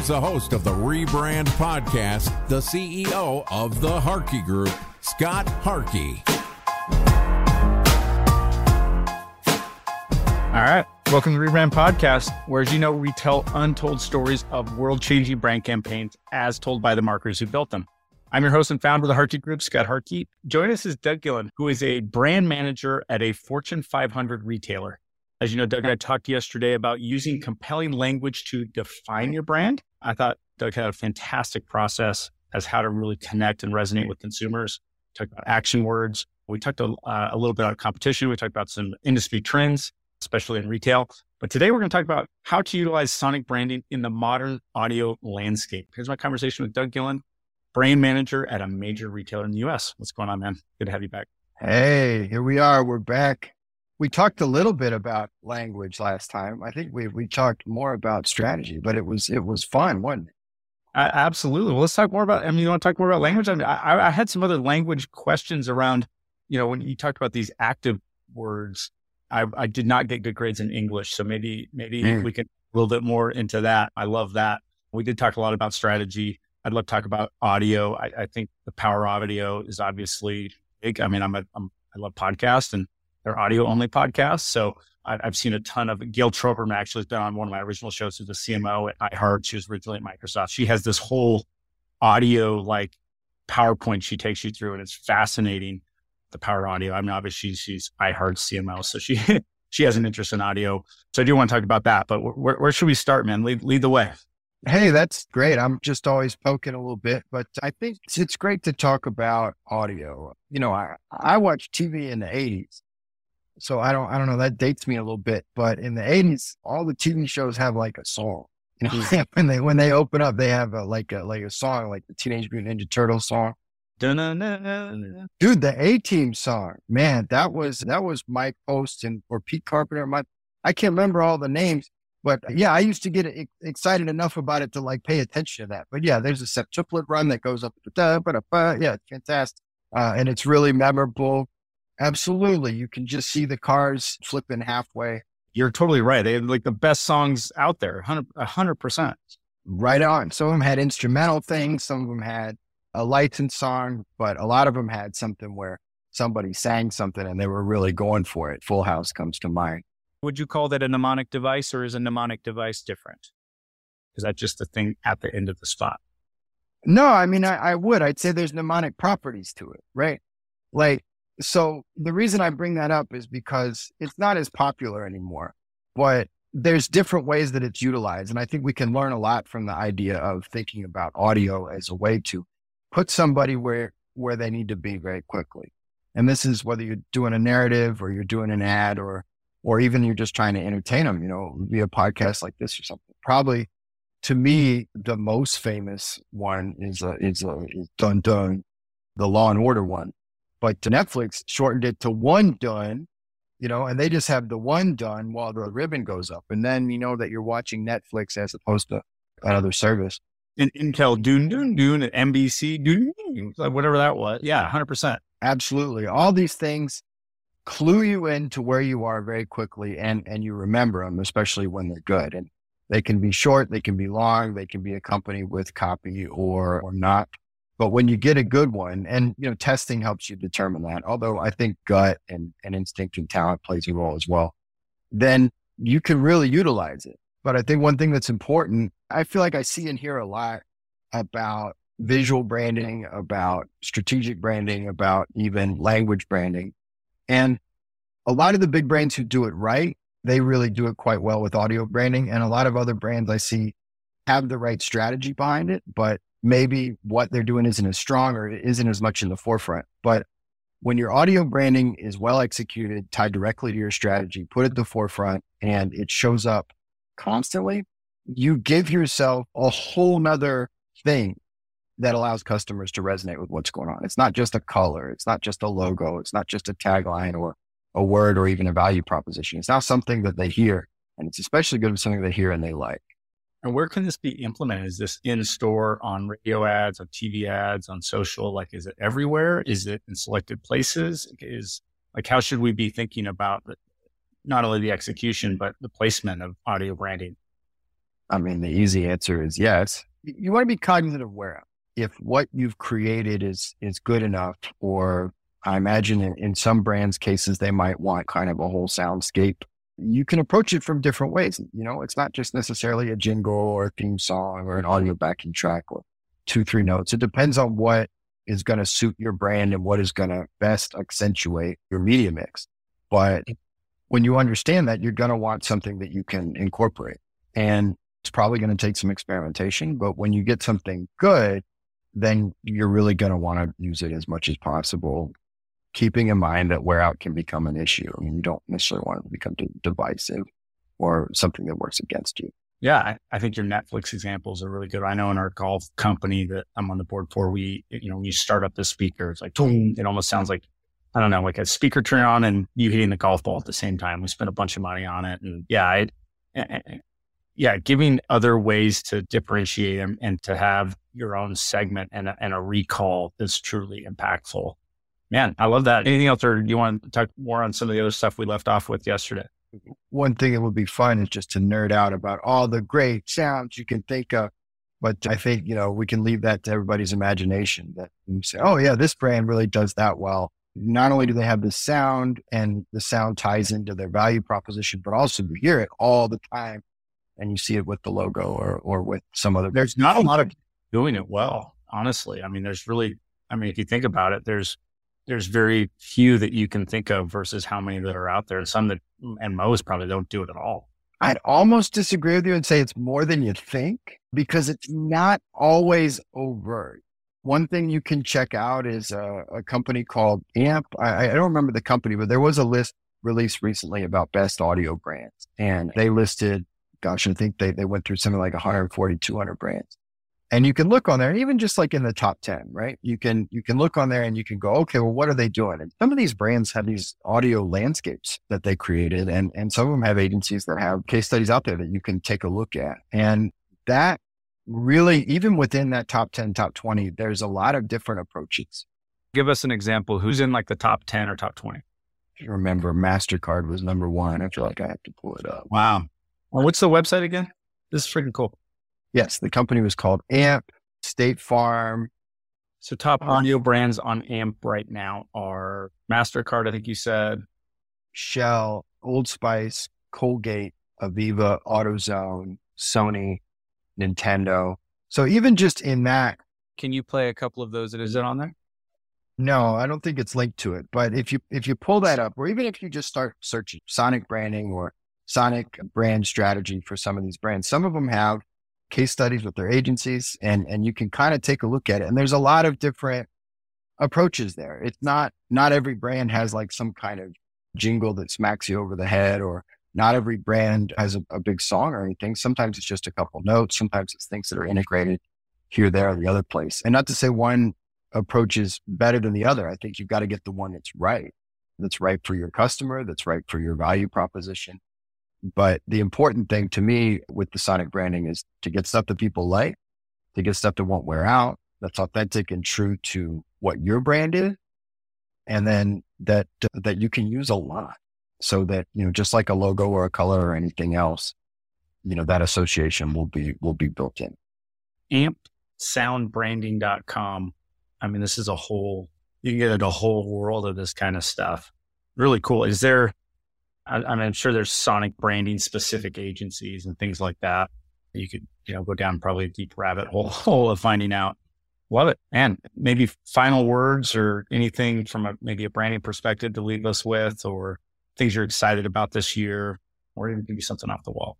Here's the host of the Rebrand Podcast, the CEO of the Harkey Group, Scott Harkey. All right. Welcome to the Rebrand Podcast, where, as you know, we tell untold stories of world changing brand campaigns as told by the marketers who built them. I'm your host and founder of the Harkey Group, Scott Harkey. Join us is Doug Gillon, who is a brand manager at a Fortune 500 retailer. As you know, Doug, and I talked yesterday about using compelling language to define your brand. I thought Doug had a fantastic process as how to really connect and resonate with consumers. Talked about action words. We talked a, uh, a little bit about competition. We talked about some industry trends, especially in retail. But today we're going to talk about how to utilize sonic branding in the modern audio landscape. Here's my conversation with Doug Gillon, brand manager at a major retailer in the US. What's going on, man? Good to have you back. Hey, here we are. We're back we talked a little bit about language last time. I think we we talked more about strategy, but it was it was fun, wasn't it? Uh, absolutely. Well, let's talk more about. I mean, you want to talk more about language? I, mean, I, I had some other language questions around. You know, when you talked about these active words, I, I did not get good grades in English, so maybe maybe mm. we can a little bit more into that. I love that. We did talk a lot about strategy. I'd love to talk about audio. I, I think the power of audio is obviously big. I mean, I'm a I'm, I love podcasts and they're audio only podcasts. So I, have seen a ton of Gayle Troberman actually has been on one of my original shows who's a CMO at iHeart. She was originally at Microsoft. She has this whole audio like PowerPoint she takes you through, and it's fascinating. The power audio. I mean, obviously she's iHeart CMO, so she she has an interest in audio. So I do want to talk about that. But where, where should we start, man? Lead lead the way. Hey, that's great. I'm just always poking a little bit, but I think it's great to talk about audio. You know, I I watched TV in the 80s so I don't, I don't know. That dates me a little bit, but in the eighties, all the TV shows have like a song. You know, mm. when they when they open up, they have a, like a like a song, like the Teenage Mutant Ninja Turtle song. Dude, the A Team song, man, that was that was Mike Post and or Pete Carpenter. My, I can't remember all the names, but yeah, I used to get excited enough about it to like pay attention to that. But yeah, there's a septuplet run that goes up. Yeah, it's fantastic, uh, and it's really memorable. Absolutely. You can just see the cars flipping halfway. You're totally right. They have like the best songs out there, 100 percent. Right on. Some of them had instrumental things. Some of them had a licensed song, but a lot of them had something where somebody sang something and they were really going for it. Full House comes to mind. Would you call that a mnemonic device or is a mnemonic device different? Is that just the thing at the end of the spot? No, I mean, I, I would. I'd say there's mnemonic properties to it, right? Like so the reason I bring that up is because it's not as popular anymore, but there's different ways that it's utilized. And I think we can learn a lot from the idea of thinking about audio as a way to put somebody where, where they need to be very quickly. And this is whether you're doing a narrative or you're doing an ad or, or even you're just trying to entertain them, you know, via podcast like this or something. Probably to me, the most famous one is, a, is, a, is Dun Dun, the Law and Order one but Netflix shortened it to one done, you know, and they just have the one done while the ribbon goes up. And then you know that you're watching Netflix as opposed to another service. In Intel Dune Dune Dune at NBC Dune whatever that was. Yeah, hundred percent. Absolutely. All these things clue you into where you are very quickly and and you remember them, especially when they're good. And they can be short, they can be long, they can be accompanied with copy or or not. But when you get a good one, and you know, testing helps you determine that. Although I think gut and, and instinct and talent plays a role as well. Then you can really utilize it. But I think one thing that's important, I feel like I see and hear a lot about visual branding, about strategic branding, about even language branding. And a lot of the big brands who do it right, they really do it quite well with audio branding. And a lot of other brands I see have the right strategy behind it, but maybe what they're doing isn't as strong or isn't as much in the forefront. But when your audio branding is well executed, tied directly to your strategy, put at the forefront, and it shows up constantly, you give yourself a whole nother thing that allows customers to resonate with what's going on. It's not just a color. It's not just a logo. It's not just a tagline or a word or even a value proposition. It's now something that they hear. And it's especially good with something they hear and they like. And where can this be implemented? Is this in store on radio ads, on TV ads, on social? Like, is it everywhere? Is it in selected places? Is like, how should we be thinking about the, not only the execution, but the placement of audio branding? I mean, the easy answer is yes. You want to be cognizant of where if what you've created is, is good enough, or I imagine in, in some brands cases, they might want kind of a whole soundscape you can approach it from different ways. You know, it's not just necessarily a jingle or a theme song or an audio backing track or two, three notes. It depends on what is going to suit your brand and what is going to best accentuate your media mix. But when you understand that, you're going to want something that you can incorporate. And it's probably going to take some experimentation. But when you get something good, then you're really going to want to use it as much as possible keeping in mind that wear out can become an issue. I mean, you don't necessarily want it to become divisive or something that works against you. Yeah, I, I, think your Netflix examples are really good. I know in our golf company that I'm on the board for, we, you know, when you start up the speaker, it's like, it almost sounds like, I don't know, like a speaker turn on and you hitting the golf ball at the same time. We spent a bunch of money on it. And yeah, I, eh, eh, eh, yeah, giving other ways to differentiate them and to have your own segment and a, and a recall is truly impactful. Man, I love that. Anything else, or do you want to talk more on some of the other stuff we left off with yesterday? One thing that would be fun is just to nerd out about all the great sounds you can think of. But I think, you know, we can leave that to everybody's imagination that you say, oh, yeah, this brand really does that well. Not only do they have the sound and the sound ties into their value proposition, but also you hear it all the time and you see it with the logo or, or with some other. There's not a lot of doing it well, honestly. I mean, there's really, I mean, if you think about it, there's there's very few that you can think of versus how many that are out there. And some that, and most probably don't do it at all. I'd almost disagree with you and say it's more than you think because it's not always overt. One thing you can check out is a, a company called AMP. I, I don't remember the company, but there was a list released recently about best audio brands. And they listed, gosh, I think they, they went through something like 140, 200 brands and you can look on there even just like in the top 10 right? You can you can look on there and you can go okay well what are they doing? And some of these brands have these audio landscapes that they created and and some of them have agencies that have case studies out there that you can take a look at. And that really even within that top 10 top 20 there's a lot of different approaches. Give us an example who's in like the top 10 or top 20 remember mastercard was number one. I feel like i have to pull it up. Wow. Well, what's the website again? This is freaking cool Yes, the company was called AMP, State Farm. So top uh, audio brands on AMP right now are MasterCard, I think you said. Shell, Old Spice, Colgate, Aviva, AutoZone, Sony, Nintendo. So even just in that. Can you play a couple of those? Is it on there? No, I don't think it's linked to it. But if you if you pull that up, or even if you just start searching Sonic branding or Sonic brand strategy for some of these brands, some of them have case studies with their agencies and, and you can kind of take a look at it. And there's a lot of different approaches there. It's not, not every brand has like some kind of jingle that smacks you over the head or not every brand has a, a big song or anything. Sometimes it's just a couple notes. Sometimes it's things that are integrated here, there, or the other place. And not to say one approach is better than the other. I think you've got to get the one that's right, that's right for your customer, that's right for your value proposition. But the important thing to me with the Sonic branding is to get stuff that people like, to get stuff that won't wear out, that's authentic and true to what your brand is. And then that, uh, that you can use a lot so that, you know, just like a logo or a color or anything else, you know, that association will be, will be built in. Ampsoundbranding.com. I mean, this is a whole, you can get into a whole world of this kind of stuff. Really cool. Is there, I, I'm sure there's sonic branding specific agencies and things like that. You could, you know, go down probably a deep rabbit hole, of finding out. Love it. And maybe final words or anything from a, maybe a branding perspective to leave us with or things you're excited about this year or even give you something off the wall.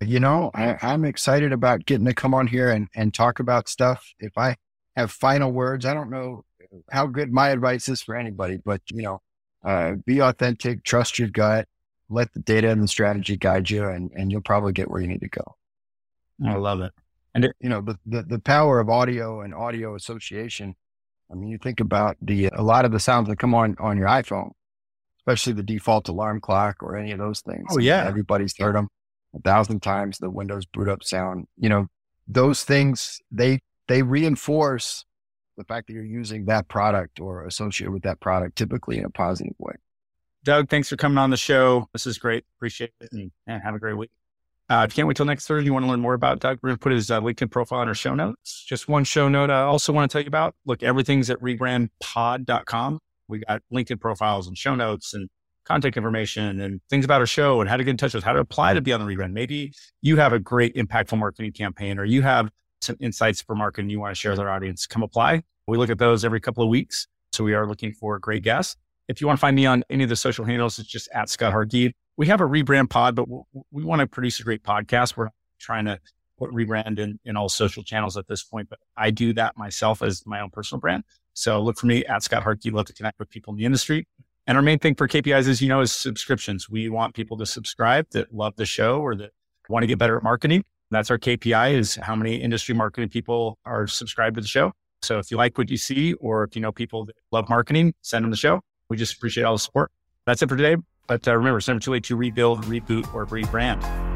You know, I, I'm excited about getting to come on here and, and talk about stuff. If I have final words, I don't know how good my advice is for anybody, but you know, uh, be authentic, trust your gut, let the data and the strategy guide you, and, and you'll probably get where you need to go. I love it. And it, you know, the, the, the power of audio and audio association. I mean, you think about the, a lot of the sounds that come on, on your iPhone, especially the default alarm clock or any of those things. Oh yeah. Everybody's heard them a thousand times, the Windows boot up sound, you know, those things, they, they reinforce the fact that you're using that product or associated with that product typically in a positive way. Doug, thanks for coming on the show. This is great. Appreciate it and, have a great week. Uh, if you can't wait till next Thursday, you want to learn more about Doug, we're going to put his uh, LinkedIn profile in our show notes. Just one show note I also want to tell you about. Look, everything's at rebrandpod.com. We got LinkedIn profiles and show notes and contact information and things about our show and how to get in touch with us, how to apply to be on the rebrand. Maybe you have a great impactful marketing campaign or you have some insights for marketing you want to share with our audience. Come apply. We look at those every couple of weeks. So we are looking for great guests. If you want to find me on any of the social handles, it's just at Scott Harkey we have a rebrand pod, but we want to produce a great podcast. We're trying to put rebrand in, in all social channels at this point, but I do that myself as my own personal brand. So look for me at Scott Harkey. Love to connect with people in the industry. And our main thing for KPIs is, you know, is subscriptions. We want people to subscribe that love the show or that want to get better at marketing. That's our KPI is how many industry marketing people are subscribed to the show. So if you like what you see, or if you know people that love marketing, send them the show. We just appreciate all the support. That's it for today. But uh, remember, it's never too late to rebuild, reboot, or rebrand.